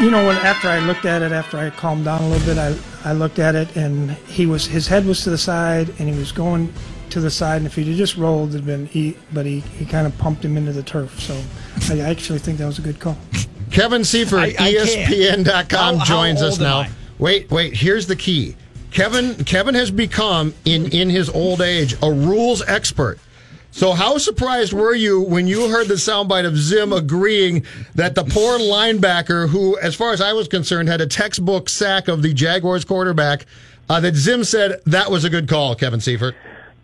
You know, when after I looked at it, after I calmed down a little bit, I, I looked at it and he was his head was to the side and he was going to the side. And if he'd just rolled, it'd been he. But he, he kind of pumped him into the turf. So I actually think that was a good call. Kevin Seifert, I- I. ESPN.com How- how joins us now. I? Wait, wait. Here's the key. Kevin Kevin has become in in his old age a rules expert. So how surprised were you when you heard the soundbite of Zim agreeing that the poor linebacker, who, as far as I was concerned, had a textbook sack of the Jaguars quarterback, uh, that Zim said that was a good call, Kevin Seifert.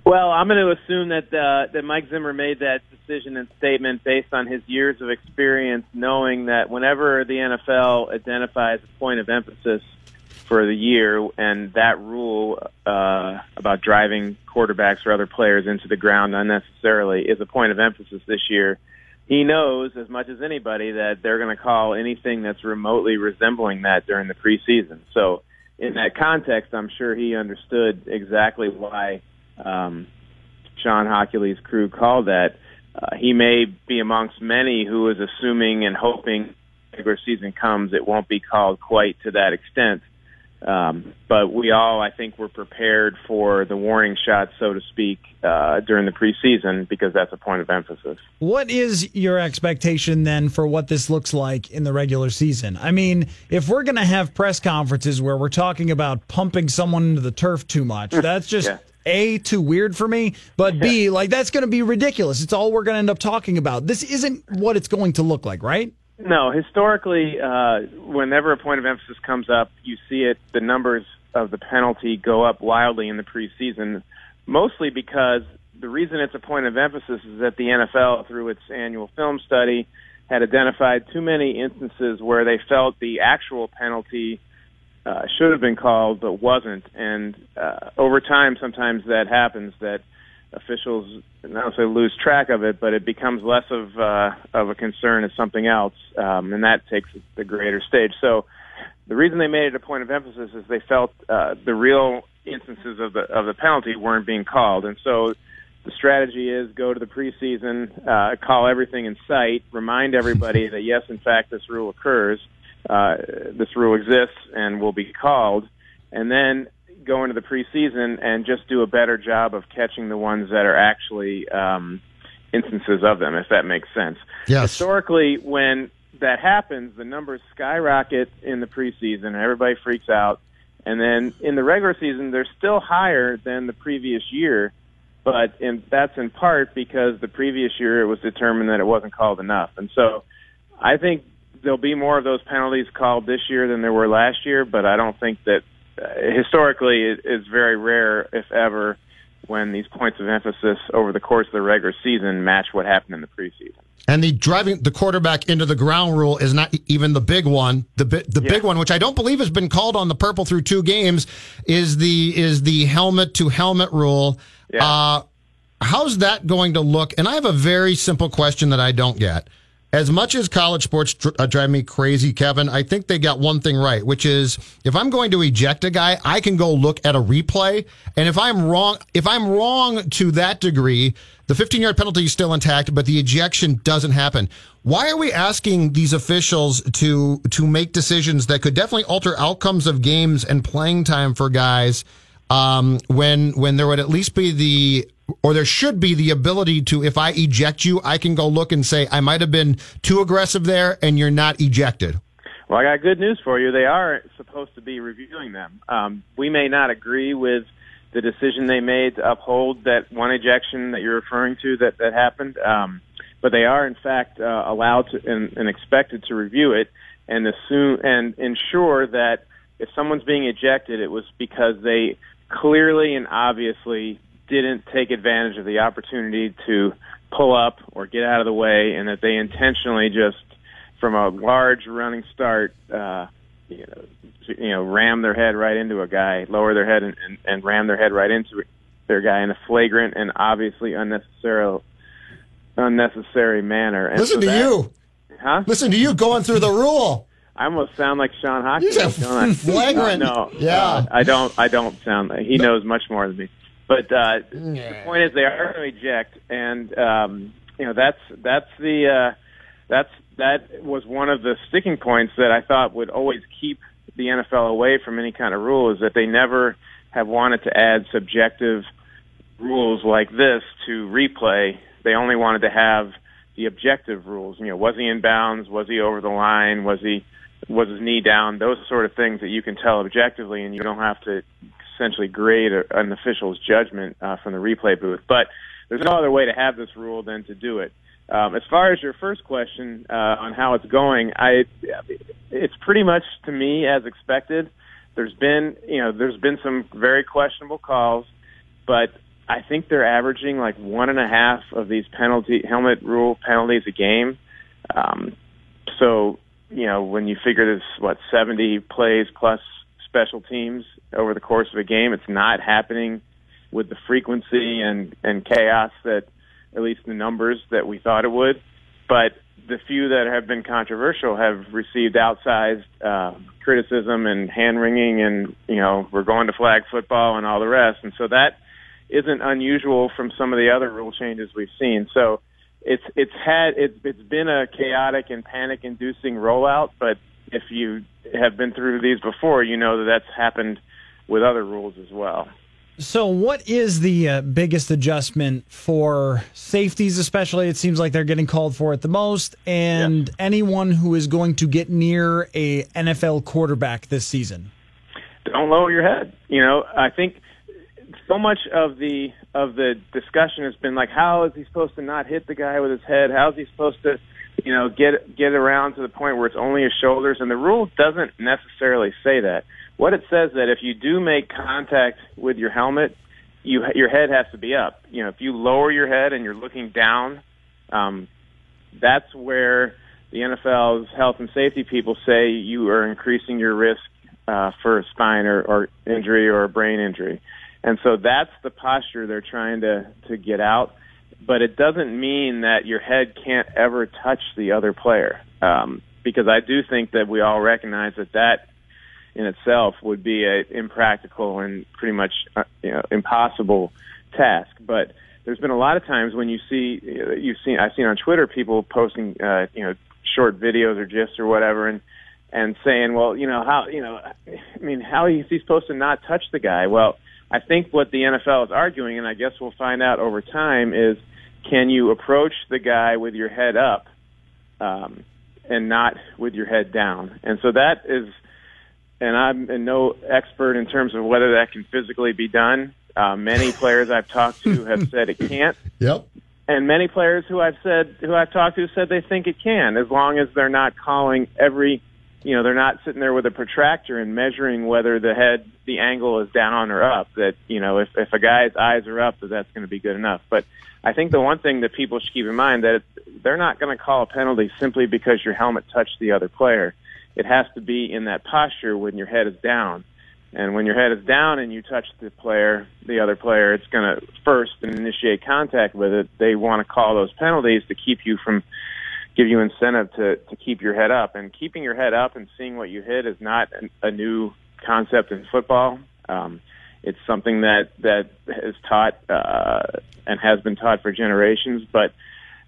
Well, I'm going to assume that uh, that Mike Zimmer made that decision and statement based on his years of experience, knowing that whenever the NFL identifies a point of emphasis for the year, and that rule uh, about driving quarterbacks or other players into the ground unnecessarily is a point of emphasis this year. He knows as much as anybody that they're going to call anything that's remotely resembling that during the preseason. So, in that context, I'm sure he understood exactly why um, Shawn Hochuli's crew called that. Uh, he may be amongst many who is assuming and hoping regular season comes, it won't be called quite to that extent. Um, but we all, I think, were prepared for the warning shot, so to speak, uh, during the preseason because that's a point of emphasis. What is your expectation then for what this looks like in the regular season? I mean, if we're going to have press conferences where we're talking about pumping someone into the turf too much, that's just Yeah. A, too weird for me, but B, like that's going to be ridiculous. It's all we're going to end up talking about. This isn't what it's going to look like, right? No, historically, uh, whenever a point of emphasis comes up, you see it. The numbers of the penalty go up wildly in the preseason, mostly because the reason it's a point of emphasis is that the NFL, through its annual film study, had identified too many instances where they felt the actual penalty uh, should have been called but wasn't, and uh, over time, sometimes that happens that officials not necessarily lose track of it, but it becomes less of uh, of a concern as something else, um, and that takes the greater stage. So, the reason they made it a point of emphasis is they felt uh, the real instances of the of the penalty weren't being called, and so the strategy is go to the preseason, uh, call everything in sight, remind everybody that yes, in fact, this rule occurs, uh, this rule exists, and will be called, and then go into the preseason and just do a better job of catching the ones that are actually um, instances of them, if that makes sense. Yes. Historically, when that happens, the numbers skyrocket in the preseason, and everybody freaks out. And then in the regular season, they're still higher than the previous year, but in, that's in part because the previous year it was determined that it wasn't called enough. And so I think there'll be more of those penalties called this year than there were last year, but I don't think that historically it is very rare, if ever, when these points of emphasis over the course of the regular season match what happened in the preseason. And the driving the quarterback into the ground rule is not even the big one. The the big one, which I don't believe has been called on the purple through two games, is the is the helmet to helmet rule. Yeah. Uh, how's that going to look? And I have a very simple question that I don't get. As much as college sports uh, drive me crazy, Kevin, I think they got one thing right, which is if I'm going to eject a guy, I can go look at a replay, and if I'm wrong, if I'm wrong to that degree, the 15 yard penalty is still intact, but the ejection doesn't happen. Why are we asking these officials to to make decisions that could definitely alter outcomes of games and playing time for guys? Um, when when there would at least be the or there should be the ability to if I eject you, I can go look and say I might have been too aggressive there, and you're not ejected. Well, I got good news for you. They are supposed to be reviewing them. Um, we may not agree with the decision they made to uphold that one ejection that you're referring to that that happened, um, but they are in fact uh, allowed to and, and expected to review it and assume and ensure that if someone's being ejected, it was because they clearly and obviously didn't take advantage of the opportunity to pull up or get out of the way, and that they intentionally just, from a large running start, uh, you know, you know, ram their head right into a guy, lower their head, and, and, and ram their head right into their guy in a flagrant and obviously unnecessary, unnecessary manner. And Listen so to that- you. huh? Listen to you going through the rule. I almost sound like Sean Hawkins. Sound don't flagrant. No, Yeah. uh, I don't. I don't sound. like He knows much more than me. But uh, the point is, they are going to eject, and um, you know that's that's the uh, that's that was one of the sticking points that I thought would always keep the NFL away from any kind of rule is that they never have wanted to add subjective rules like this to replay. They only wanted to have the objective rules. You know, was he in bounds? Was he over the line? Was he was his knee down? Those sort of things that you can tell objectively, and you don't have to essentially grade an official's judgment uh, from the replay booth. But there's no other way to have this rule than to do it. Um, as far as your first question uh, on how it's going, I it's pretty much to me as expected. There's been you know there's been some very questionable calls, but I think they're averaging like one and a half of these penalty helmet rule penalties a game. Um, so you know when you figure this what 70 plays plus special teams over the course of a game, it's not happening with the frequency and and chaos that at least the numbers that we thought it would. But the few that have been controversial have received outsized uh, criticism and hand wringing, and you know we're going to flag football and all the rest. And so that isn't unusual from some of the other rule changes we've seen. So it's it's had it's it's been a chaotic and panic inducing rollout, but if you have been through these before, you know that that's happened with other rules as well. So, what is the uh, biggest adjustment for safeties, especially? It seems like they're getting called for it the most, and anyone who is going to get near a NFL quarterback this season. Don't lower your head. You know, I think so much of the of the discussion has been like, how is he supposed to not hit the guy with his head? How is he supposed to, you know, get get around to the point where it's only his shoulders? And the rule doesn't necessarily say that. What it says that if you do make contact with your helmet, you your head has to be up. You know, if you lower your head and you're looking down, um, that's where the NFL's health and safety people say you are increasing your risk uh, for a spine or, or injury or a brain injury. And so that's the posture they're trying to, to get out. But it doesn't mean that your head can't ever touch the other player. Um, because I do think that we all recognize that that in itself would be a impractical and pretty much uh, you know impossible task. But there's been a lot of times when you see you've seen I've seen on Twitter people posting uh, you know short videos or gifs or whatever and and saying, well, you know how you know I mean how is he supposed to not touch the guy? Well, I think what the NFL is arguing, and I guess we'll find out over time, is can you approach the guy with your head up um, and not with your head down? And so that is and I'm no expert in terms of whether that can physically be done. Uh, many players I've talked to have said it can't, Yep. and many players who I've said who I've talked to said they think it can, as long as they're not calling every, you know, they're not sitting there with a protractor and measuring whether the head, the angle is down or up. That you know, if if a guy's eyes are up, that that's going to be good enough. But I think the one thing that people should keep in mind that they're not going to call a penalty simply because your helmet touched the other player it has to be in that posture when your head is down. And when your head is down and you touch the player, the other player, it's going to first initiate contact with it. They want to call those penalties to keep you from, give you incentive to, to keep your head up. And keeping your head up and seeing what you hit is not a new concept in football. Um, it's something that, that is taught, uh, and has been taught for generations, but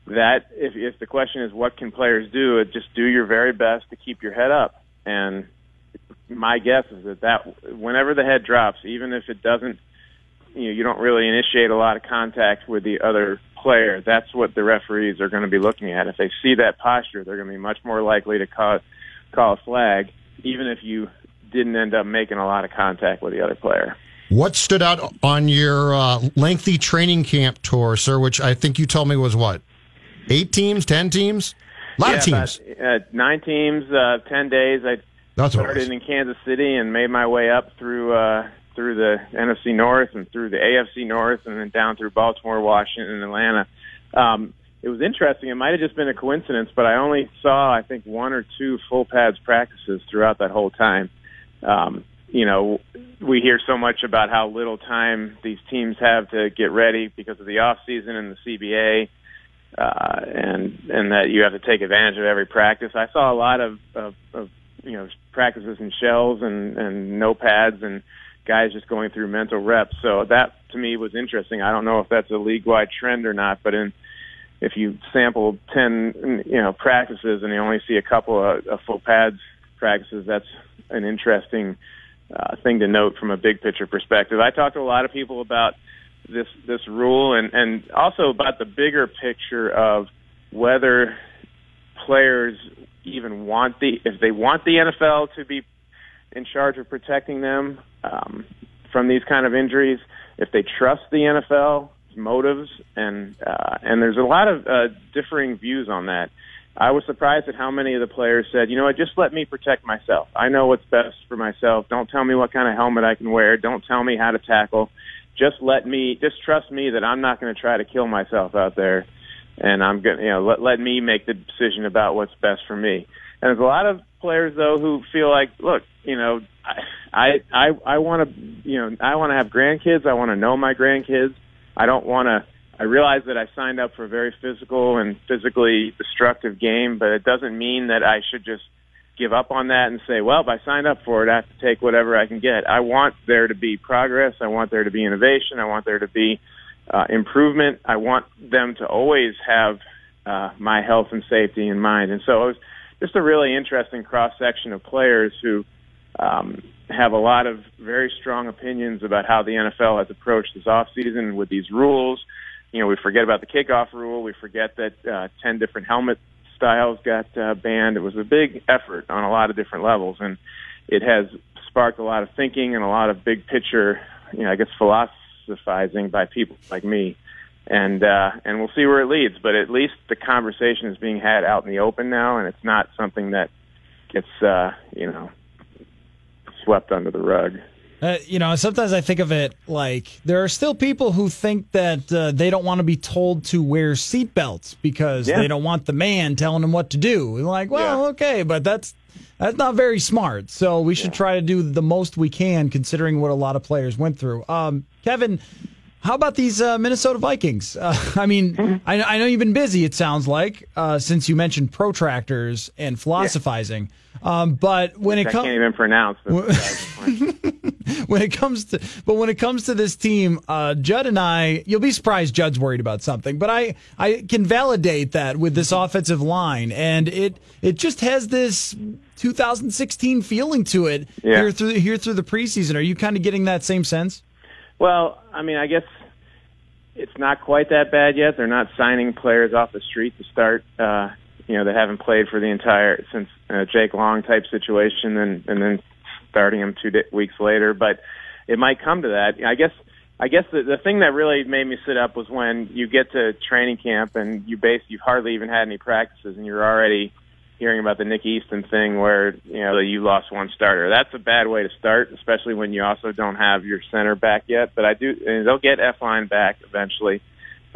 that if, if the question is what can players do, it just do your very best to keep your head up. And my guess is that that whenever the head drops, even if it doesn't, you know, you don't really initiate a lot of contact with the other player. That's what the referees are going to be looking at. If they see that posture, they're going to be much more likely to call call a flag, even if you didn't end up making a lot of contact with the other player. What stood out on your uh, lengthy training camp tour, sir? Which I think you told me was what, eight teams, ten teams, a lot yeah, of teams, about, uh, nine teams, uh, ten days. I That's started in Kansas City and made my way up through uh, through the NFC North and through the AFC North and then down through Baltimore, Washington, and Atlanta. Um, it was interesting. It might have just been a coincidence, but I only saw I think one or two full pads practices throughout that whole time. Um, you know, we hear so much about how little time these teams have to get ready because of the off season and the CBA, uh, and and that you have to take advantage of every practice. I saw a lot of, of, of you know practices in shells and and no pads and guys just going through mental reps. So that to me was interesting. I don't know if that's a league wide trend or not, but in if you sample ten you know practices and you only see a couple of, of full pads practices, that's an interesting uh, thing to note from a big picture perspective. I talked to a lot of people about this this rule and and also about the bigger picture of whether players even want the if they want the NFL to be in charge of protecting them um, from these kind of injuries, if they trust the NFL motives and uh, and there's a lot of uh, differing views on that. I was surprised at how many of the players said, you know what, just let me protect myself. I know what's best for myself. Don't tell me what kind of helmet I can wear. Don't tell me how to tackle. Just let me, just trust me that I'm not going to try to kill myself out there. And I'm going to, you know, let, let me make the decision about what's best for me. And there's a lot of players though who feel like, look, you know, I, I, I I want to, you know, I want to have grandkids. I want to know my grandkids. I don't want to, I realize that I signed up for a very physical and physically destructive game, but it doesn't mean that I should just give up on that and say, well, if I signed up for it, I have to take whatever I can get. I want there to be progress. I want there to be innovation. I want there to be uh, improvement. I want them to always have uh, my health and safety in mind. And so it was just a really interesting cross section of players who um, have a lot of very strong opinions about how the NFL has approached this offseason with these rules you know, we forget about the kickoff rule. We forget that uh, 10 different helmet styles got uh, banned. It was a big effort on a lot of different levels, and it has sparked a lot of thinking and a lot of big picture, you know, I guess philosophizing by people like me. And uh, and we'll see where it leads, but at least the conversation is being had out in the open now, and it's not something that gets uh, you know swept under the rug. Uh, you know, sometimes I think of it like there are still people who think that uh, they don't want to be told to wear seatbelts because Yeah. they don't want the man telling them what to do. And like, well, Yeah. okay, but that's that's not very smart. So we should try to do the most we can, considering what a lot of players went through. Um, Kevin, how about these uh, Minnesota Vikings? Uh, I mean, Mm-hmm. I, I know you've been busy. It sounds like uh, since you mentioned protractors and philosophizing. Um, but when it I comes can't even pronounce. When it comes to but when it comes to this team, uh, Judd and I, you'll be surprised Judd's worried about something, but I I can validate that with this offensive line, and it it just has this 2016 feeling to it Yeah. here through here through the preseason. Are you kind of getting that same sense? Well, I mean, I guess it's not quite that bad yet. They're not signing players off the street to start. Uh, you know, they haven't played for the entire since uh, Jake Long type situation, and and then starting them two di- weeks later. But it might come to that. I guess. I guess the, the thing that really made me sit up was when you get to training camp and you base you've hardly even had any practices and you're already hearing about the Nick Easton thing where you know you lost one starter. That's a bad way to start, especially when you also don't have your center back yet. But I do, and they'll get Elflein back eventually.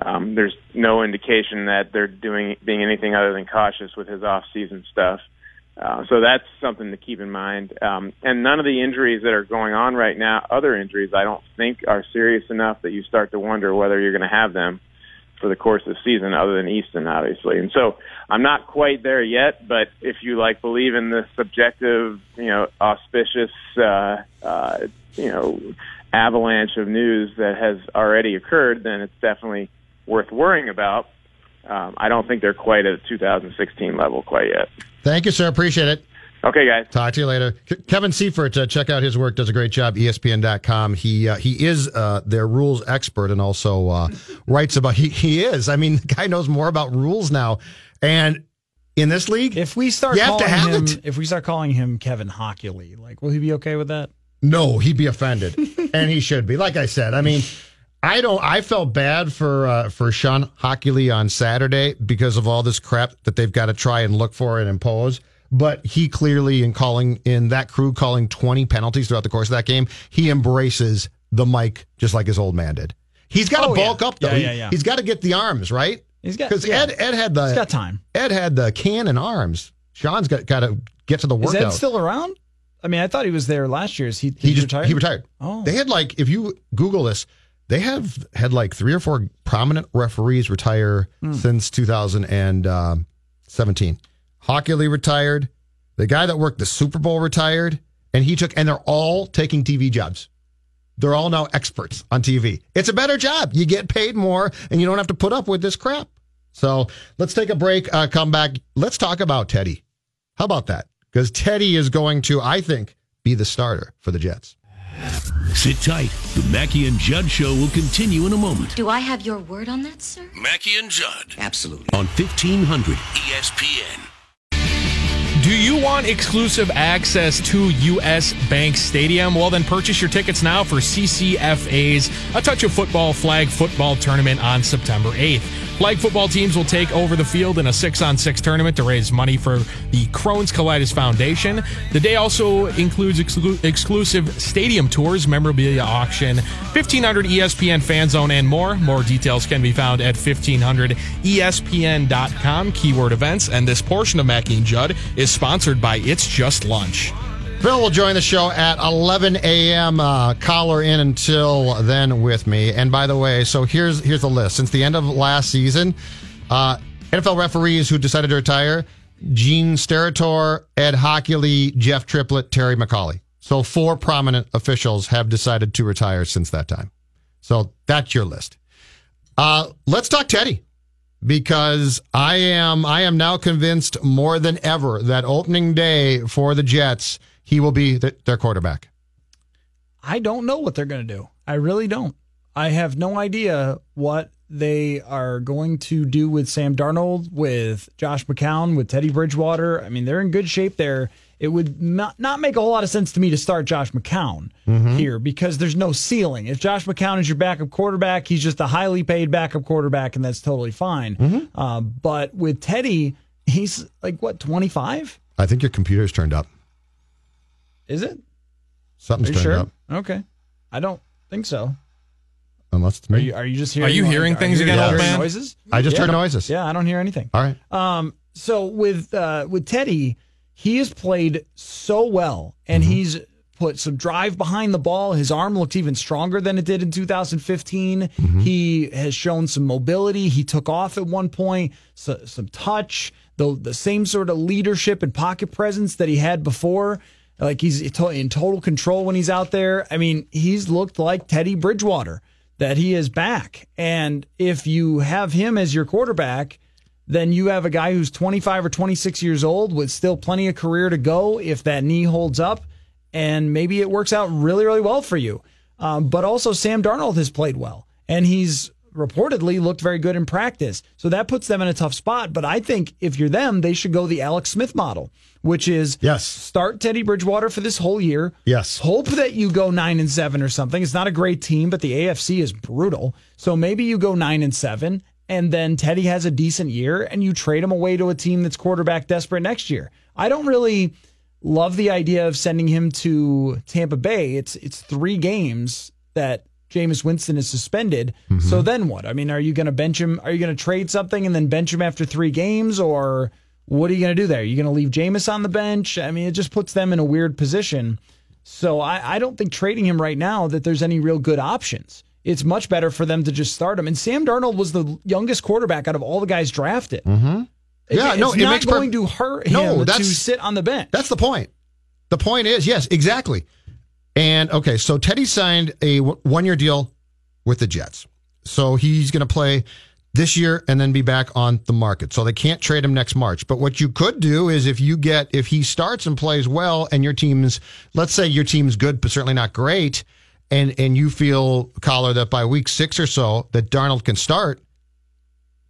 Um, there's no indication that they're doing being anything other than cautious with his off season stuff. Uh, so that's something to keep in mind. Um, and none of the injuries that are going on right now, other injuries, I don't think are serious enough that you start to wonder whether you're going to have them for the course of the season, other than Easton, obviously. And so I'm not quite there yet, but if you like believe in the subjective, you know, auspicious, uh, uh, you know, avalanche of news that has already occurred, then it's definitely worth worrying about. Um, I don't think they're quite at 2016 level quite yet. Thank you, sir. Appreciate it. Okay, guys. Talk to you later. Kevin Seifert, uh, check out his work. Does a great job. ESPN.com. He uh, he is uh, their rules expert and also uh, writes about. He he is. I mean, the guy knows more about rules now. And in this league. If we start You have to calling have him, it. if we start calling him Kevin Hochuli, like, will he be okay with that? No, he'd be offended, and he should be. Like I said, I mean, I don't. I felt bad for uh, for Shawn Hochuli on Saturday because of all this crap that they've got to try and look for and impose. But he clearly, in calling in that crew, calling twenty penalties throughout the course of that game, he embraces the mic just like his old man did. He's got to Oh, yeah. bulk up though. Yeah, He- yeah, yeah. He's got to get the arms right. He's got- because yeah. Ed Ed had the He's got time. Ed had the cannon arms. Sean's got got to get to the Is workout. Ed still around? I mean, I thought he was there last year. Is he, he he's just retired? he retired. Oh. They had like if you Google this, they have had like three or four prominent referees retire Hmm. since 2017. Hochuli retired. The guy that worked the Super Bowl retired, and he took and they're all taking TV jobs. They're all now experts on TV. It's a better job. You get paid more, and you don't have to put up with this crap. So let's take a break. Uh, come back. Let's talk about Teddy. How about that? Because Teddy is going to, I think, be the starter for the Jets. Sit tight. The Mackey and Judd Show will continue in a moment. Do I have your word on that, sir? Mackey and Judd Absolutely. on E 1500 ESPN. Do you want exclusive access to US Bank Stadium? Well, then purchase your tickets now for CCFA's A Touch of Football Flag Football Tournament on September 8th. Flag football teams will take over the field in a six on six tournament to raise money for the Crohn's Colitis Foundation. The day also includes exclu- exclusive stadium tours, memorabilia auction, 1500 ESPN fan zone, and more. More details can be found at E 1500ESPN.com, keyword events. And this portion of Mackey and Judd is sponsored by It's Just Lunch. Phil will join the show at 11 a.m. Uh, caller in until then with me. And by the way, so here's here's the list. Since the end of last season, uh, NFL referees who decided to retire: Gene Steratore, Ed Hochuli, Jeff Triplett, Terry McAulay. So four prominent officials have decided to retire since that time. So that's your list. Uh, let's talk Teddy because I am I am now convinced more than ever that opening day for the Jets he will be th- their quarterback. I don't know what they're going to do. I really don't. I have no idea what they are going to do with Sam Darnold, with Josh McCown, with Teddy Bridgewater. I mean, they're in good shape there. It would not, not make a whole lot of sense to me to start Josh McCown here because there's no ceiling. If Josh McCown is your backup quarterback, he's just a highly paid backup quarterback, and that's totally fine. Uh, but with Teddy, he's like, what, 25? I think your computer's turned up. Is it? Something's Are you turned sure? up. Okay. I don't think so. Unless it's Are me. you, are you just hearing? Are you hearing things again, old man? Noises? I just Yeah. heard noises. Yeah, I don't hear anything. All right. Um, so with uh, with Teddy, he has played so well, and Mm-hmm. he's put some drive behind the ball. His arm looked even stronger than it did in 2015. Mm-hmm. He has shown some mobility. He took off at one point, so, some touch, the the same sort of leadership and pocket presence that he had before. Like he's in total control when he's out there. I mean, he's looked like Teddy Bridgewater that he is back. And if you have him as your quarterback, then you have a guy who's 25 or 26 years old with still plenty of career to go if that knee holds up. And maybe it works out really, really well for you. Um, but also, Sam Darnold has played well, and he's reportedly looked very good in practice. So that puts them in a tough spot. But I think if you're them, they should go the Alex Smith model, which is Yes. start Teddy Bridgewater for this whole year. Yes. Hope that you go nine and seven or something. It's not a great team, but the AFC is brutal. So maybe you go nine and seven, and then Teddy has a decent year, and you trade him away to a team that's quarterback desperate next year. I don't really love the idea of sending him to Tampa Bay. It's it's three games that Jameis Winston is suspended. So then what? I mean, are you going to bench him? Are you going to trade something and then bench him after three games, or what are you going to do there? Are you going to leave Jameis on the bench? I mean, it just puts them in a weird position. So I, I don't think trading him right now that there's any real good options. It's much better for them to just start him. And Sam Darnold was the youngest quarterback out of all the guys drafted. Mm-hmm. Yeah, no, it's it not makes per- going to hurt him No, to sit on the bench. That's the point. The point is, yes, exactly. And okay, so Teddy signed a one year deal with the Jets. So he's going to play this year and then be back on the market. So they can't trade him next March. But what you could do is if you get, if he starts and plays well and your team's, let's say your team's good, but certainly not great, and, and you feel, Coller, that by week six or so that Darnold can start,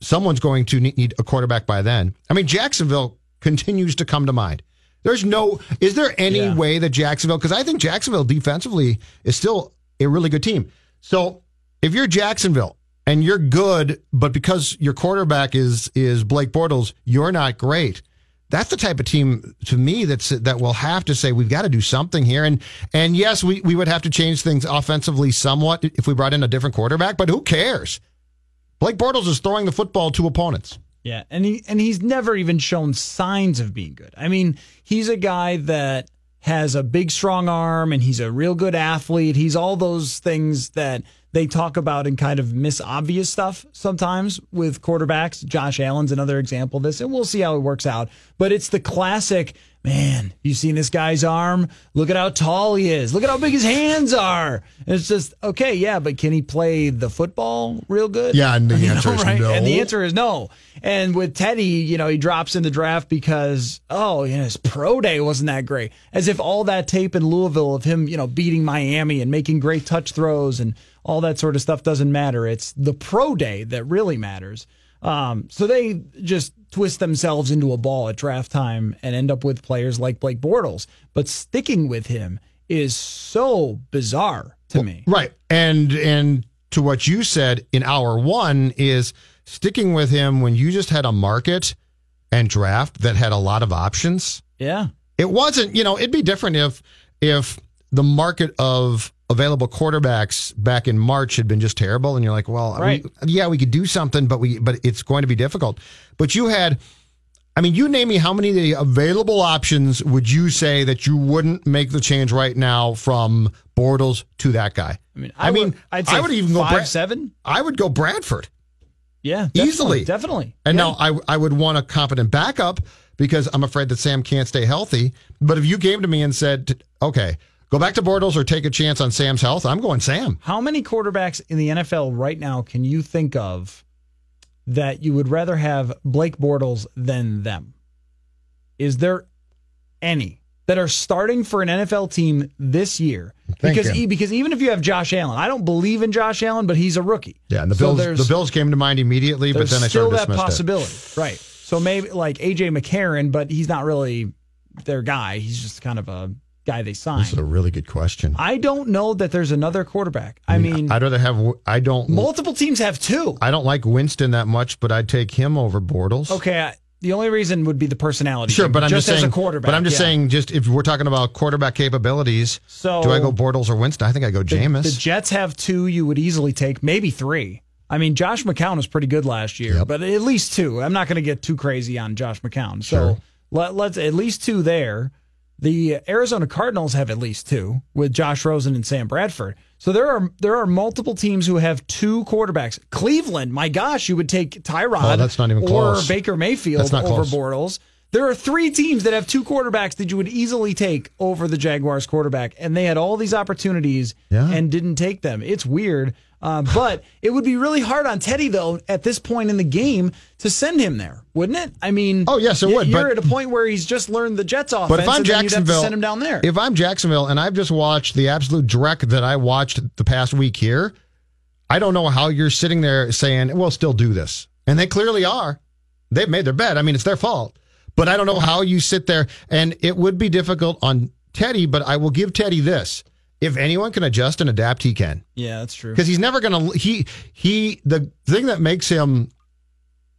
someone's going to need, need a quarterback by then. I mean, Jacksonville continues to come to mind. There's no. Is there any Yeah. way that Jacksonville? Because I think Jacksonville defensively is still a really good team. So if you're Jacksonville and you're good, but because your quarterback is is Blake Bortles, you're not great. That's the type of team to me that's that will have to say we've got to do something here. And and yes, we, we would have to change things offensively somewhat if we brought in a different quarterback, but who cares? Blake Bortles is throwing the football to opponents. Yeah, and he and he's never even shown signs of being good. I mean, he's a guy that has a big strong arm and he's a real good athlete. He's all those things that they talk about in kind of miss obvious stuff sometimes with quarterbacks. Josh Allen's another example of this, and we'll see how it works out. But it's the classic, man, you seen this guy's arm? Look at how tall he is. Look at how big his hands are. And it's just, okay, yeah, but can he play the football real good? Yeah, and the You know, answer is right? no. And the answer is no. And with Teddy, you know, he drops in the draft because, oh, you know, his pro day wasn't that great. As if all that tape in Louisville of him, you know, beating Miami and making great touch throws and all that sort of stuff doesn't matter. It's the pro day that really matters. Um, so they just twist themselves into a ball at draft time and end up with players like Blake Bortles. But sticking with him is so bizarre to me. Right. And and to what you said in hour one is sticking with him when you just had a market and draft that had a lot of options. Yeah. It wasn't, you know, it'd be different if if the market of available quarterbacks back in March had been just terrible and you're like, well, we- Right. yeah, we could do something, but we but it's going to be difficult. But you had I mean, you name me how many of the available options would you say that you wouldn't make the change right now from Bortles to that guy? I mean, I, I mean, would- I'd say I would even go five, Brad- seven. I would go Bradford Yeah, definitely, easily, definitely. And Yeah. now I I would want a competent backup because I'm afraid that Sam can't stay healthy. But if you came to me and said, okay, go back to Bortles or take a chance on Sam's health, I'm going Sam. How many quarterbacks in the NFL right now can you think of that you would rather have Blake Bortles than them? Is there any that are starting for an NFL team this year? Because e- because even if you have Josh Allen, I don't believe in Josh Allen, but he's a rookie. Yeah, and the So Bills the Bills came to mind immediately, but then I still that dismissed it. possibility, right? So maybe like AJ McCarron, but he's not really their guy. He's just kind of a guy they signed. This is a really good question. I don't know that there's another quarterback. I mm, mean, I'd rather have. I don't. multiple teams have two. I don't like Winston that much, but I'd take him over Bortles. Okay, I, the only reason would be the personality. Sure, but I'm just, as saying. a quarterback. But I'm just yeah. saying, just if we're talking about quarterback capabilities, So do I go Bortles or Winston? I think I go the, Jameis. the Jets have two. You would easily take maybe three. I mean, Josh McCown was pretty good last year, Yep. but at least two. I'm not going to get too crazy on Josh McCown. So Sure. let, let's at least two there. The Arizona Cardinals have at least two with Josh Rosen and Sam Bradford. So there are there are multiple teams who have two quarterbacks. Cleveland, my gosh, you would take Tyrod Oh, that's not even or close. Baker Mayfield That's not over close. Bortles. There are three teams that have two quarterbacks that you would easily take over the Jaguars quarterback, and they had all these opportunities Yeah. and didn't take them. It's weird, uh, but it would be really hard on Teddy though at this point in the game to send him there, wouldn't it? I mean, Oh, yes, it y- would, You're but- at a point where he's just learned the Jets offense, But if I'm and then you'd have to Jacksonville, send him down there. If I'm Jacksonville and I've just watched the absolute dreck that I watched the past week here, I don't know how you're sitting there saying, "We'll still do this," and they clearly are. They've made their bet. I mean, it's their fault. But I don't know how you sit there, and it would be difficult on Teddy. But I will give Teddy this: if anyone can adjust and adapt, he can yeah, that's true. because he's never going to he he the thing that makes him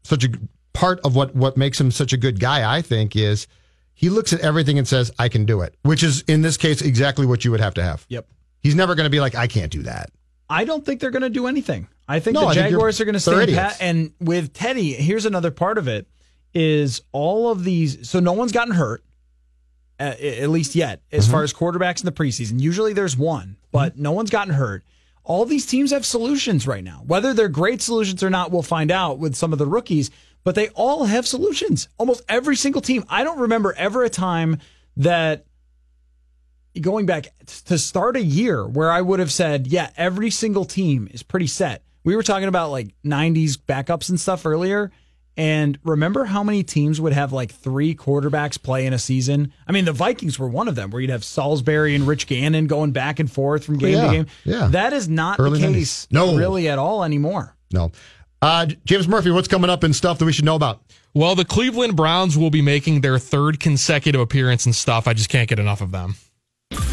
such a part of what what makes him such a good guy i think is he looks at everything and says i can do it which is in this case exactly what you would have to have Yep. he's never going to be like i can't do that I don't think they're going to do anything. I think No, the I think Jaguars are going to stay pat. And with Teddy, here's another part of it: is all of these. So no one's gotten hurt, at, at least yet, as Mm-hmm. far as quarterbacks in the preseason. Usually there's one, but no one's gotten hurt. All these teams have solutions right now. Whether they're great solutions or not, we'll find out with some of the rookies. But they all have solutions. Almost every single team. I don't remember ever a time that going back to start a year where I would have said, yeah, every single team is pretty set. We were talking about like 90s backups and stuff earlier. And remember how many teams would have like three quarterbacks play in a season? I mean, the Vikings were one of them where you'd have Salisbury and Rich Gannon going back and forth from game Yeah, to game. yeah. That is not Early the 90s. case No. really at all anymore. no Uh, James Murphy, what's coming up in stuff that we should know about? Well, the Cleveland Browns will be making their third consecutive appearance and stuff. I just can't get enough of them.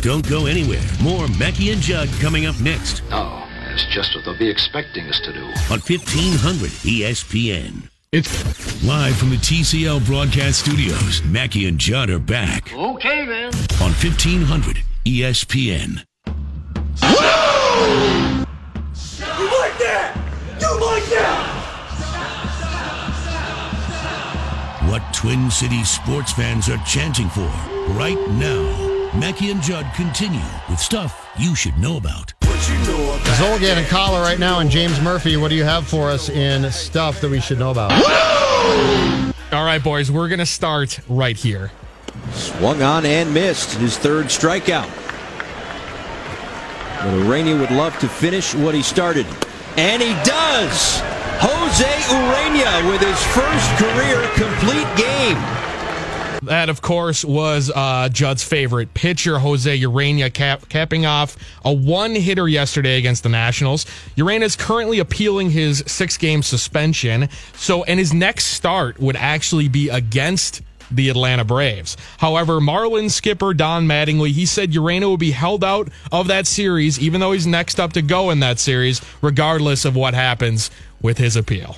Don't go anywhere. More Mackey and Judd coming up next Oh, that's just what they'll be expecting us to do. on 1500 ESPN. It's live from the TCL broadcast studios. Mackey and Judd are back Okay, then. on 1500 ESPN. Whoa! Stop. You like that? You like that? Stop, stop, what Twin Cities sports fans are chanting for right now. Mackey and Judd continue with stuff you should know about. Zulgad and Coller right now, and James Murphy. What do you have for us in stuff that we should know about? All right, boys, we're going to start right here. Swung on and missed his third strikeout. But Ureña would love to finish what he started. And he does! Jose Ureña with his first career complete game. That, of course, was uh, Judd's favorite pitcher, Jose Ureña, cap- capping off a one hitter yesterday against the Nationals. Ureña is currently appealing his six game suspension. So, and his next start would actually be against the Atlanta Braves. However, Marlins skipper Don Mattingly, he said Ureña will be held out of that series, even though he's next up to go in that series, regardless of what happens with his appeal.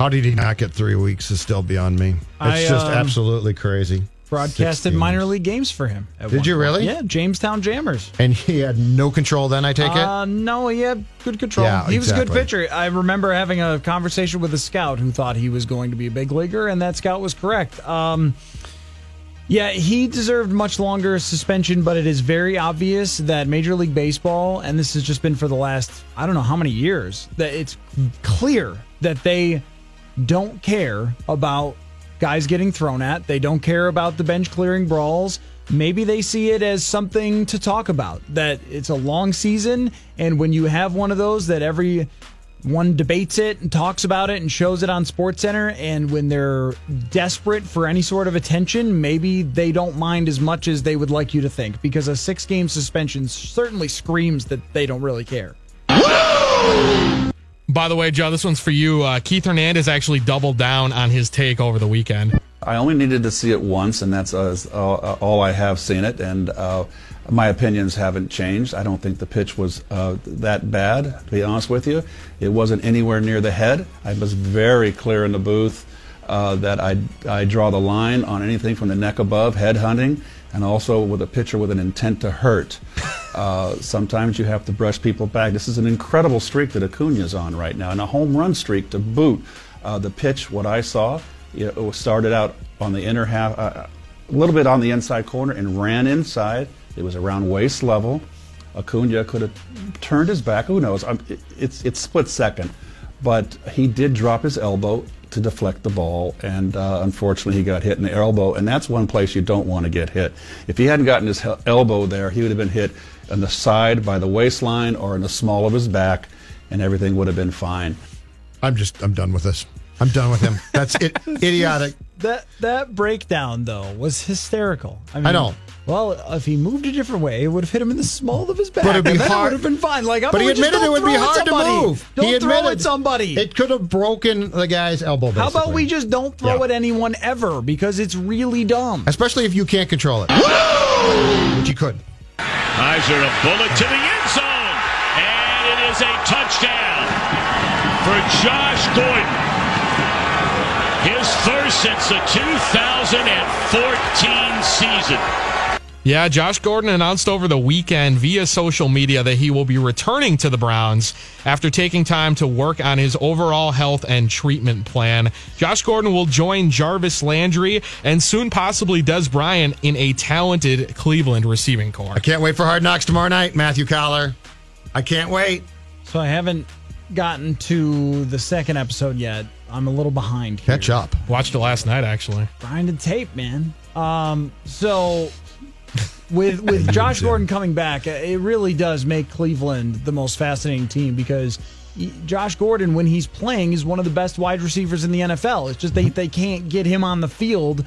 How did he not get three weeks is still beyond me. It's I, just um, absolutely crazy. Broadcasted minor league games for him. at Did you point. really? Yeah, Jamestown Jammers. And he had no control then, I take it? Uh, no, he had good control. Yeah, he was a good pitcher. I remember having a conversation with a scout who thought he was going to be a big leaguer, and that scout was correct. Um, yeah, he deserved much longer suspension, but it is very obvious that Major League Baseball, and this has just been for the last, I don't know how many years, that it's clear that they don't care about guys getting thrown at. They don't care about the bench clearing brawls. Maybe they see it as something to talk about, that it's a long season, and when you have one of those that every one debates it and talks about it and shows it on Sports Center. And when they're desperate for any sort of attention, maybe they don't mind as much as they would like you to think because a six game suspension certainly screams that they don't really care. By the way, Joe, this one's for you. Uh, Keith Hernandez actually doubled down on his take over the weekend. I only needed to see it once, and that's uh, uh, all I have seen it. And uh, my opinions haven't changed. I don't think the pitch was uh, that bad, to be honest with you. It wasn't anywhere near the head. I was very clear in the booth uh, that I, I draw the line on anything from the neck above, head hunting, and also with a pitcher with an intent to hurt. Uh, sometimes you have to brush people back. This is an incredible streak that Acuna's on right now, and a home run streak to boot. Uh, the pitch, what I saw, it started out on the inner half, uh, a little bit on the inside corner, and ran inside. It was around waist level. Acuna could have turned his back. Who knows? It- it's it's split second, but he did drop his elbow to deflect the ball, and uh, unfortunately, he got hit in the elbow. And that's one place you don't want to get hit. If he hadn't gotten his elbow there, he would have been hit on the side by the waistline or in the small of his back, and everything would have been fine. I'm just, I'm done with this. I'm done with him. That's it, idiotic. That that breakdown though was hysterical. I, mean, I know. Well, if he moved a different way, it would have hit him in the small of his back. But it'd be and hard- It would have been fine. Like, I'm But he admitted it would be hard to move. Don't he throw admitted at somebody. It could have broken the guy's elbow. How about we just don't throw Yeah. at anyone ever because it's really dumb. Especially if you can't control it. Which you could. Kizer, a bullet to the end zone. And it is a touchdown for Josh Gordon. His first since the 2014 season. Yeah, Josh Gordon announced over the weekend via social media that he will be returning to the Browns after taking time to work on his overall health and treatment plan. Josh Gordon will join Jarvis Landry and soon possibly Dez Bryant in a talented Cleveland receiving corps. I can't wait for Hard Knocks tomorrow night, Matthew Coller. I can't wait. So I haven't gotten to the second episode yet. I'm a little behind. Here. Catch up. Watched it last night, actually. grinding tape, man. Um, so with with Josh Gordon coming back, uh, it really does make Cleveland the most fascinating team because Josh Gordon, when he's playing, is one of the best wide receivers in the NFL. It's just they they can't get him on the field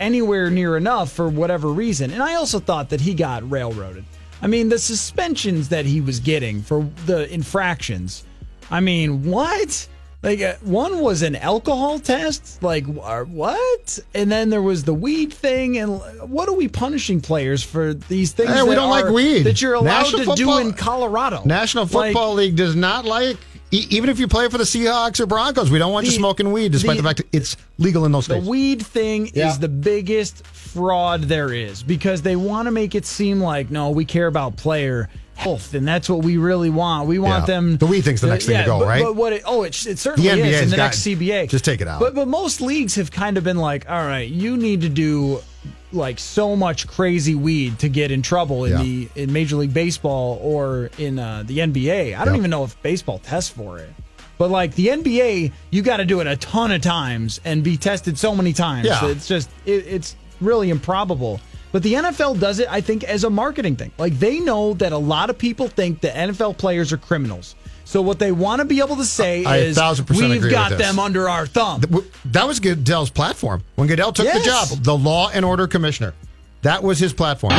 anywhere near enough for whatever reason. And I also thought that he got railroaded. I mean, the suspensions that he was getting for the infractions. I mean, what? Like uh, one was an alcohol test, like uh, what? And then there was the weed thing. And what are we punishing players for these things? Hey, we don't like weed. that you're allowed National to do in Colorado. National Football League does not like, even if you play for the Seahawks or Broncos, we don't want you smoking weed, despite the, the- fact that it's legal in those states. The weed thing Yeah. is the biggest fraud there is because they want to make it seem like no, we care about player health, and that's what we really want. We want Yeah. them. The weed thing's the next thing to go, but, right? But what? It, oh, it, it certainly The is in the got- next CBA. just take it out. But but most leagues have kind of been like, all right, you need to do like so much crazy weed to get in trouble in Yeah. the in Major League Baseball or in uh, the NBA. I don't even know if baseball tests for it. But like the NBA, you got to do it a ton of times and be tested so many times. Yeah. It's just it, it's really improbable. But the NFL does it, I think, as a marketing thing. Like they know that a lot of people think that NFL players are criminals. So what they want to be able to say I is, "We've got them under our thumb." That was Goodell's platform. When Goodell took the job, the law and order commissioner, that was his platform.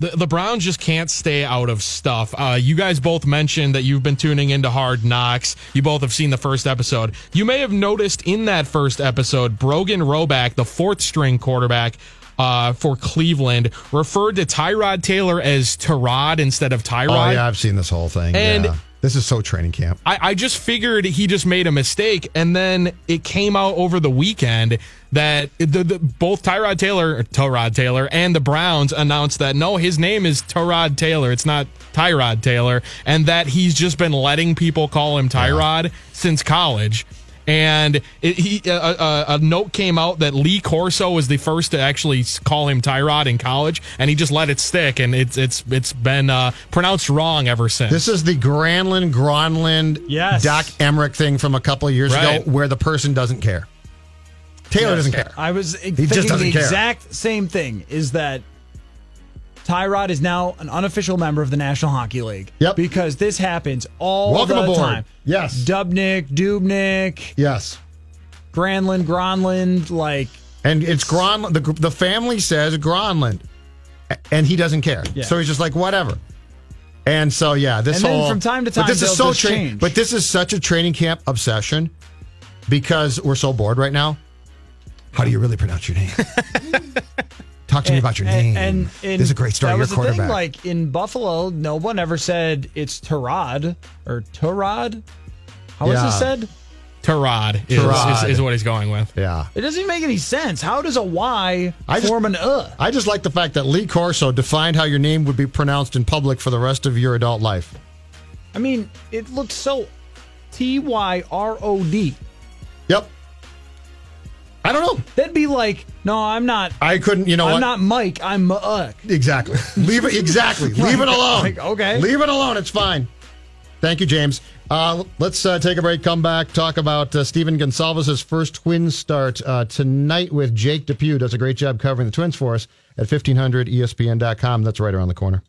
The, the Browns just can't stay out of stuff. Uh, you guys both mentioned that you've been tuning into Hard Knocks. You both have seen the first episode. You may have noticed in that first episode, Brogan Roback, the fourth string quarterback uh, for Cleveland, referred to Tyrod Taylor as Tyrod instead of Tyrod. Oh, yeah, I've seen this whole thing. And- yeah. This is so training camp. I, I just figured he just made a mistake, and then it came out over the weekend that the, the, both Tyrod Taylor, Tyrod Taylor, and the Browns announced that no, his name is Tyrod Taylor. It's not Tyrod Taylor, and that he's just been letting people call him Tyrod since college. And it, he, a, a, a note came out that Lee Corso was the first to actually call him Tyrod in college, and he just let it stick, and it's it's it's been uh, pronounced wrong ever since. This is the Granlund, Gronlund, Yes. Doc Emrick thing from a couple of years Right. ago where the person doesn't care. Taylor doesn't care. I was just thinking doesn't the care. exact same thing. Is that Tyrod is now an unofficial member of the National Hockey League? Yep. Because this happens all Welcome the aboard. time. Yes. Dubnyk, Dubnyk, Yes. Granlund, Gronlund, like And it's Gronlund. The, the family says Gronlund, a- and he doesn't care. Yeah. So he's just like, whatever. And so, yeah, this And then whole. from time to but time, this is they'll so just tra- change. But this is such a training camp obsession because we're so bored right now. How do you really pronounce your name? Talk to me about your name. And, and, this is a great story. That Your was the thing, quarterback. like in Buffalo, no one ever said it's Tyrod or Tyrod. How was Yeah. it said? Tyrod is, Tyrod. Is, is what he's going with. yeah. It doesn't even make any sense. How does a Y I just- form an uh? I just like the fact that Lee Corso defined how your name would be pronounced in public for the rest of your adult life. I mean, it looks so T Y R O D. Yep. I don't know. That'd be like, no, I'm not. I couldn't. You know I'm what? not Mike. I'm Muck. Exactly. Leave it. Exactly. Leave it alone. Like, okay. Leave it alone. It's fine. Thank you, James. Uh, let's uh, take a break. Come back. Talk about uh, Stephen Gonsalves' first twin start uh, tonight with Jake Depew. Does a great job covering the Twins for us at E 1500ESPN.com. That's right around the corner.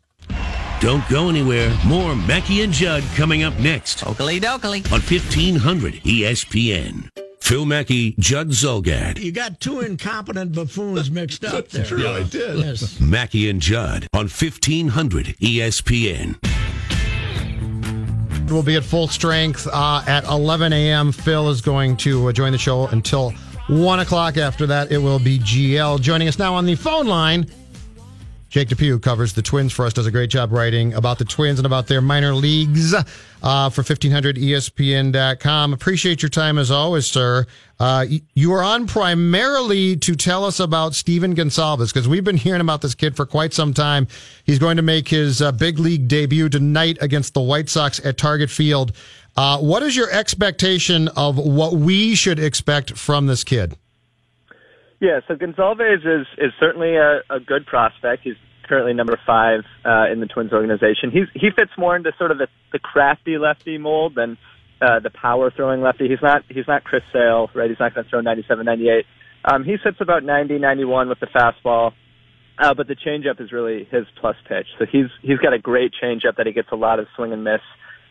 Don't go anywhere. More Mackey and Judd coming up next Oakley dokley. on E 1500 ESPN. Phil Mackey, Judd Zulgad, You got two incompetent buffoons mixed up there. true, I did. Yes. Mackey and Judd on E 1500 ESPN. We'll be at full strength uh, at 11 a.m. Phil is going to uh, join the show until 1 o'clock. After that, it will be GL. Joining us now on the phone line, Jake Depew covers the Twins for us, does a great job writing about the Twins and about their minor leagues uh, for E 1500ESPN.com. Appreciate your time as always, sir. Uh, you are on primarily to tell us about Stephen Gonsalves because we've been hearing about this kid for quite some time. He's going to make his uh, big league debut tonight against the White Sox at Target Field. Uh, what is your expectation of what we should expect from this kid? Yeah, so Gonsalves is is certainly a, a good prospect. He's currently number five uh, in the Twins organization. He's he fits more into sort of the, the crafty lefty mold than uh, the power throwing lefty. He's not he's not Chris Sale, right? He's not going to throw 97, 98. Um, he sits about 90, 91 with the fastball. Uh, but the changeup is really his plus pitch. So he's he's got a great changeup that he gets a lot of swing and miss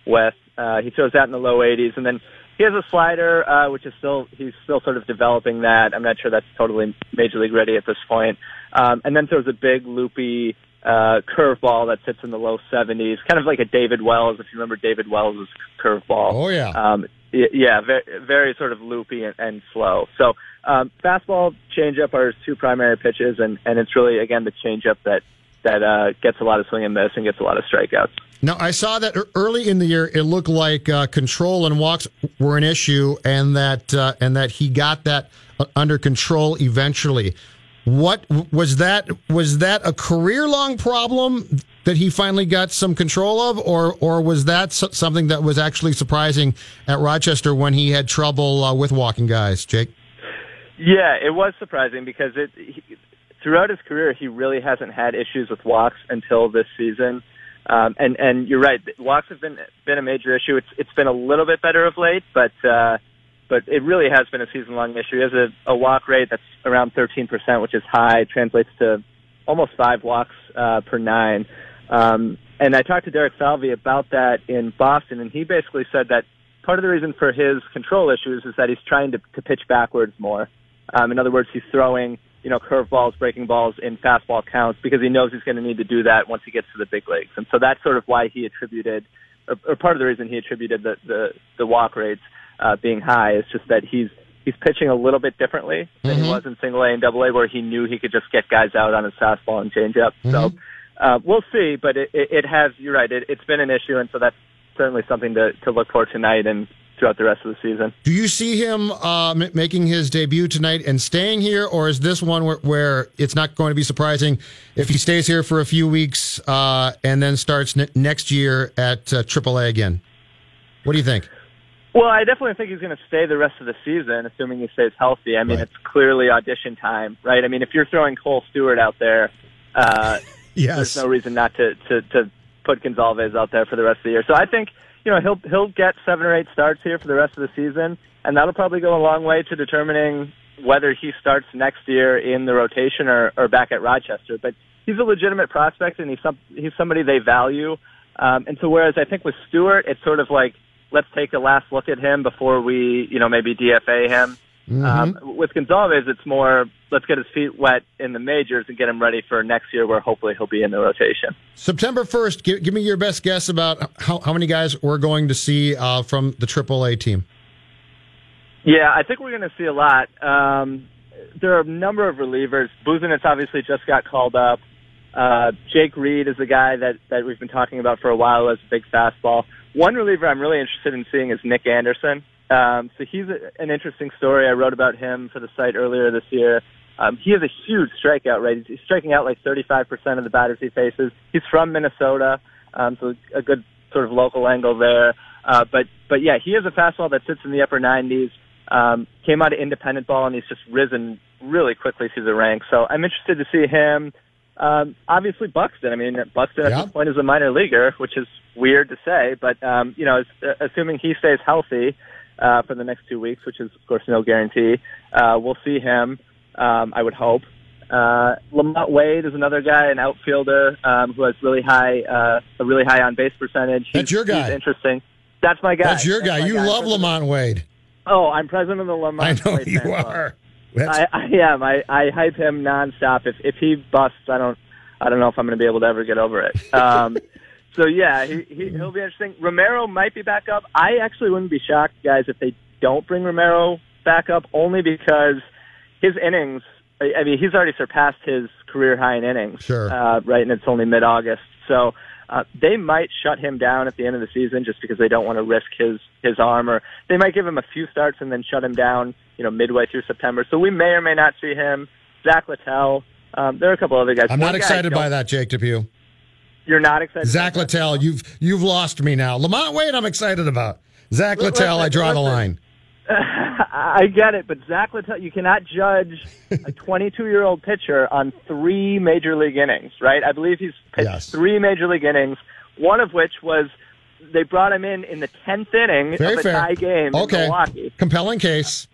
with. Uh, he throws that in the low 80s, and then he has a slider, uh, which is still he's still sort of developing that. I'm not sure that's totally major league ready at this point. Um, and then throws a big loopy uh, curveball that sits in the low 70s, kind of like a David Wells, if you remember David Wells' curveball. Oh, yeah. Um, yeah, very, very sort of loopy and, and slow. So um, fastball, changeup are his two primary pitches, and, and it's really, again, the changeup that, that uh, gets a lot of swing and miss and gets a lot of strikeouts. Now, I saw that early in the year, it looked like uh, control and walks were an issue, and that uh, and that he got that uh, under control eventually. What was that? Was that a career long problem that he finally got some control of, or or was that something that was actually surprising at Rochester when he had trouble uh, with walking guys? Jake. Yeah, it was surprising because it he, throughout his career he really hasn't had issues with walks until this season. Um, and and you're right, walks have been been a major issue. It's it's been a little bit better of late, but uh, but it really has been a season long issue. He has a, a walk rate that's around 13%, which is high, translates to almost five walks uh, per nine. Um, and I talked to Derek Falvey about that in Boston, and he basically said that part of the reason for his control issues is that he's trying to, to pitch backwards more. Um, in other words, he's throwing you know curveballs, breaking balls in fastball counts because he knows he's going to need to do that once he gets to the big leagues. And so that's sort of why he attributed, or, or part of the reason he attributed the the, the walk rates uh, being high is just that he's he's pitching a little bit differently than he was in single A and double A, where he knew he could just get guys out on his fastball and changeup. So uh, we'll see, but it, it, it has. You're right. It, it's been an issue, and so that's certainly something to to look for tonight and throughout the rest of the season. Do you see him uh, m- making his debut tonight and staying here, or is this one where, where it's not going to be surprising if he stays here for a few weeks uh, and then starts n- next year at uh, AAA again? What do you think? Well, I definitely think he's going to stay the rest of the season, assuming he stays healthy. I mean, it's clearly audition time, right? I mean, if you're throwing Kohl Stewart out there, uh, Yes. there's no reason not to, to to put Gonsalves out there for the rest of the year. So I think you know he'll he'll get seven or eight starts here for the rest of the season, and that'll probably go a long way to determining whether he starts next year in the rotation or, or back at Rochester. But he's a legitimate prospect, and he's some, he's somebody they value. Um, and so whereas I think with Stewart, it's sort of like let's take a last look at him before we you know maybe DFA him. Um, with Gonsalves, it's more let's get his feet wet in the majors and get him ready for next year, where hopefully he'll be in the rotation. September 1st, give, give me your best guess about how, how many guys we're going to see uh, from the AAA team. Yeah, I think we're going to see a lot. Um, there are a number of relievers. Busenitz obviously just got called up. Uh, Jake Reed is the guy that, that we've been talking about for a while as a big fastball. One reliever I'm really interested in seeing is Nick Anderson. Um, so he's a, an interesting story. I wrote about him for the site earlier this year. Um, he has a huge strikeout rate. He's striking out like 35% of the batters he faces. He's from Minnesota, um, so a good sort of local angle there. Uh, but but yeah, he has a fastball that sits in the upper 90s. Um, came out of independent ball and he's just risen really quickly through the ranks. So I'm interested to see him. Um, obviously Buxton. I mean, Buxton at Yeah. this point is a minor leaguer, which is weird to say, but um, you know, as, uh, assuming he stays healthy uh, for the next two weeks, which is of course no guarantee, uh, we'll see him. Um, I would hope. Uh, LaMonte Wade is another guy, an outfielder um, who has really high, uh, a really high on base percentage. That's your guy. He's interesting. That's my guy. That's your guy. my You love President- LaMonte Wade. Oh, I'm president of the I LaMonte know Wade you are. I, I am. I, I hype him nonstop. If if he busts, I don't I don't know if I'm going to be able to ever get over it. Um, so yeah, he, he he'll be interesting. Romero might be back up. I actually wouldn't be shocked, guys, if they don't bring Romero back up, only because his innings. I mean, he's already surpassed his career high in innings. Sure. Uh, right, and it's only mid August, so. Uh, they might shut him down at the end of the season just because they don't want to risk his his arm, or they might give him a few starts and then shut him down, you know, midway through September. So we may or may not see him. Zach Littell. Um, there are a couple other guys. I'm One not excited by that, Jake Depew. You're not excited. Zach? Littell, you've you've lost me now. LaMonte Wade, I'm excited about. Zach Li- Littell, I draw the line. I get it, but Zach Littell, you cannot judge a 22 year old pitcher on three major league innings, right? I believe he's pitched Yes. three major league innings, one of which was they brought him in in the 10th inning Very of a fair. tie game in Milwaukee. Compelling case.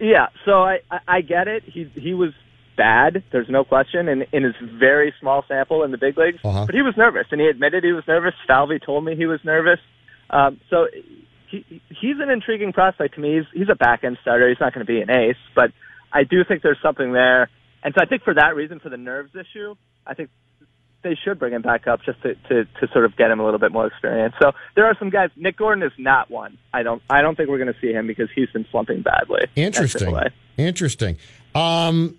Yeah, so I, I, I get it. He he was bad. There's no question in in his very small sample in the big leagues. Uh-huh. But he was nervous, and he admitted he was nervous. Falvey told me he was nervous. Um, so he he's an intriguing prospect to me. He's he's a back end starter. He's not going to be an ace, but I do think there's something there. And so I think for that reason, for the nerves issue, I think they should bring him back up just to, to to sort of get him a little bit more experience. So there are some guys. Nick Gordon is not one. I don't I don't think we're going to see him because he's been slumping badly. Interesting. Interesting. Um,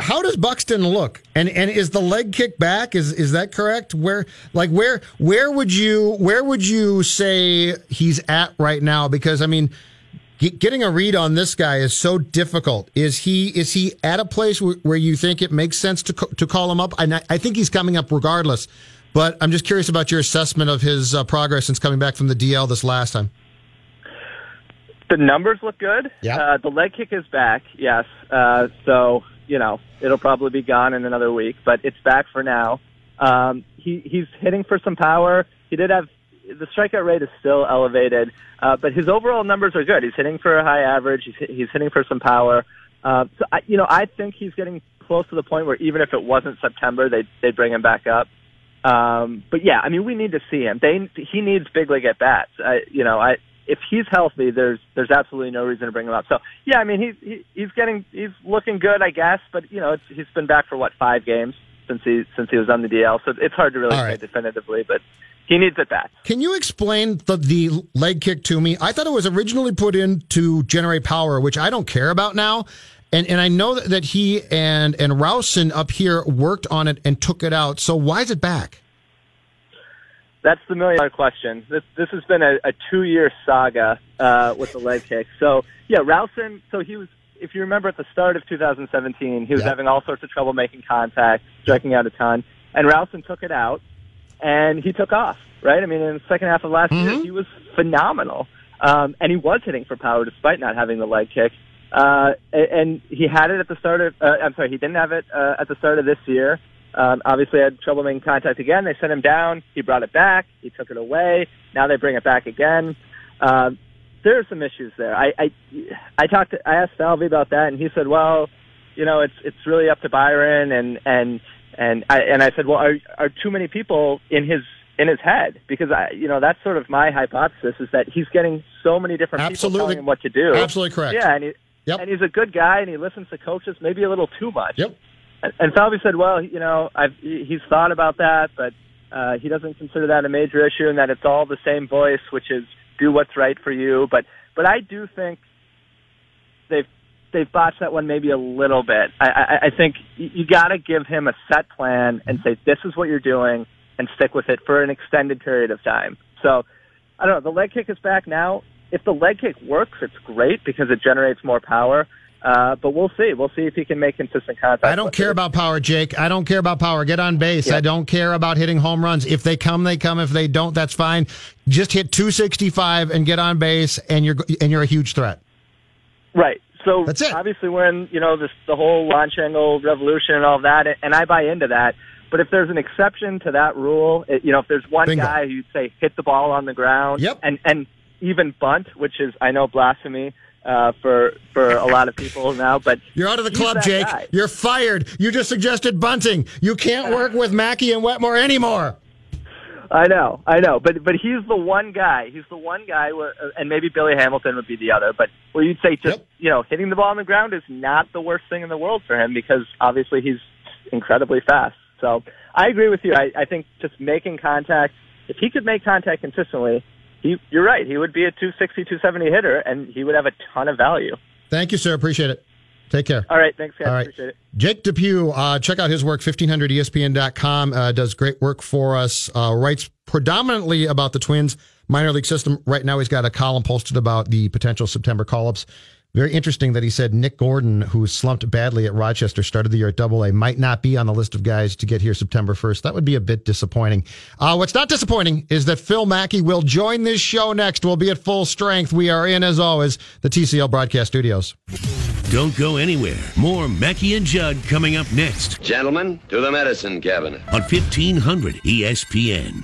how does Buxton look? And and is the leg kick back? Is is that correct? Where like where where would you where would you say he's at right now? Because I mean, getting a read on this guy is so difficult. Is he is he at a place where, where you think it makes sense to to call him up? And I, I think he's coming up regardless. But I'm just curious about your assessment of his uh, progress since coming back from the DL this last time. The numbers look good. Yeah. Uh, the leg kick is back. Yes. Uh, so you know it'll probably be gone in another week, but it's back for now. Um, he he's hitting for some power. He did have the strikeout rate is still elevated, uh, but his overall numbers are good. He's hitting for a high average. He's he's hitting for some power. Uh, so I, you know I think he's getting close to the point where even if it wasn't September, they they'd bring him back up. Um, but yeah, I mean we need to see him. They he needs big league at bats. I, you know I if he's healthy, there's there's absolutely no reason to bring him up. So yeah, I mean he's he, he's getting he's looking good, I guess. But you know it's, he's been back for what five games since he since he was on the DL, so it's hard to really All say definitively. But he needs it back. Can you explain the, the leg kick to me? I thought it was originally put in to generate power, which I don't care about now. And and I know that, that he and and Rowson up here worked on it and took it out. So why is it back? That's the million dollar question. This this has been a, a two year saga uh, with the leg kick. So yeah, Rowson. So he was, if you remember, at the start of 2017, he was Yeah. having all sorts of trouble making contact, striking out a ton, and Rowson took it out, and he took off. Right. I mean, in the second half of last year, he was phenomenal, um, and he was hitting for power despite not having the leg kick. Uh, and he had it at the start of. Uh, I'm sorry, he didn't have it uh, at the start of this year. Um, obviously, had trouble making contact again. They sent him down. He brought it back. He took it away. Now they bring it back again. Um, there are some issues there. I, I, I talked. To, I asked Falvey about that, and he said, "Well, you know, it's it's really up to Byron." And and and I and I said, "Well, are are too many people in his in his head?" Because I, you know, that's sort of my hypothesis is that he's getting so many different people Absolutely. telling him what to do. Absolutely correct. Yeah, and he, Yep. and he's a good guy, and he listens to coaches maybe a little too much. Yep. And, Falvey said, well, you know, I've, he's thought about that, but uh, he doesn't consider that a major issue, and that it's all the same voice, which is do what's right for you. But but I do think they've they've botched that one maybe a little bit. I, I, I think you got to give him a set plan and say this is what you're doing, and stick with it for an extended period of time. So I don't know. The leg kick is back now. If the leg kick works, it's great because it generates more power. Uh, but we'll see. We'll see if he can make consistent contact. I don't care it. about power, Jake. I don't care about power. Get on base. Yeah. I don't care about hitting home runs. If they come, they come. If they don't, that's fine. Just hit 265 and get on base, and you're and you're a huge threat. Right. So That's it. obviously we're in, you know, this the whole launch angle revolution and all that, and I buy into that. But if there's an exception to that rule, it, you know, if there's one Bingo. guy who'd say hit the ball on the ground, Yep. and and even bunt, which is I know blasphemy uh, for for a lot of people now, but You're out of the club, Jake. guy. You're fired. You just suggested bunting. You can't work with Mackey and Wetmore anymore. I know, I know, but but he's the one guy. He's the one guy where, uh, and maybe Billy Hamilton would be the other. But where you'd say just Yep. you know hitting the ball on the ground is not the worst thing in the world for him because obviously he's incredibly fast. So I agree with you. I, I think just making contact. If he could make contact consistently, he you're right. He would be a 260, 270 hitter, and he would have a ton of value. Thank you, sir. Appreciate it. Take care. All right, thanks guys. All right. Appreciate it. Jake Depew, uh, check out his work, 1500ESPN.com. Uh, does great work for us. Uh, writes predominantly about the Twins minor league system. Right now, he's got a column posted about the potential September call ups. Very interesting that he said Nick Gordon, who slumped badly at Rochester, started the year at Double A, might not be on the list of guys to get here September 1st. That would be a bit disappointing. Uh, what's not disappointing is that Phil Mackey will join this show next. We'll be at full strength. We are in, as always, the TCL broadcast studios. Don't go anywhere. More Mackey and Judd coming up next Gentlemen, to the medicine cabinet. on E 1500 ESPN.